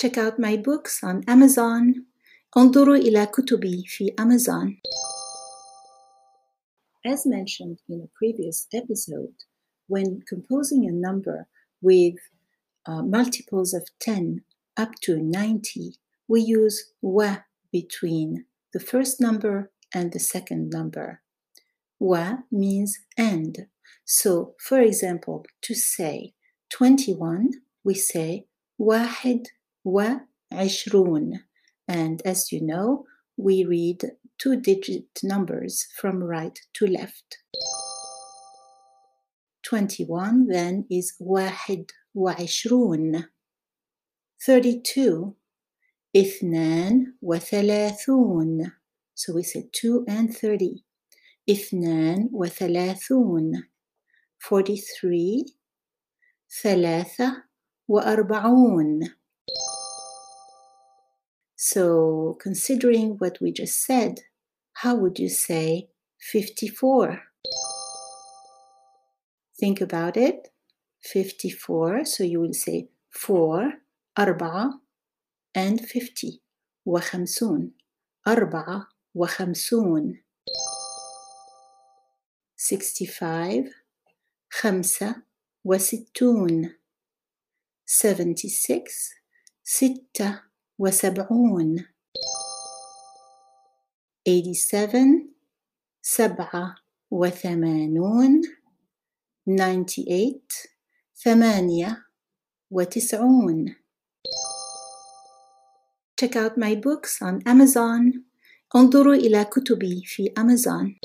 Check out my books on Amazon. انظروا إلى كتبي في Amazon. As mentioned in a previous episode, when composing a number with uh, multiples of 10 up to 90, we use wa between the first number and the second number. Wa means and. So, for example, to say 21, we say واحد وعشرون. And as you know, we read two digit numbers from right to left. 21 then is واحد وعشرون. 32 اثنان وثلاثون. So we said 2 and 30. اثنان وثلاثون. 43 ثلاثة وأربعون. So, considering what we just said, how would you say 54? Think about it. 54, so you will say 4, أربعة, and 50. وخمسون أربعة وخمسون 65 خمسة وستون 76 ستة وسبعون 87 سبعة وثمانون 98 ثمانية وتسعون Check out my books on Amazon. انظروا إلى كتبي في Amazon.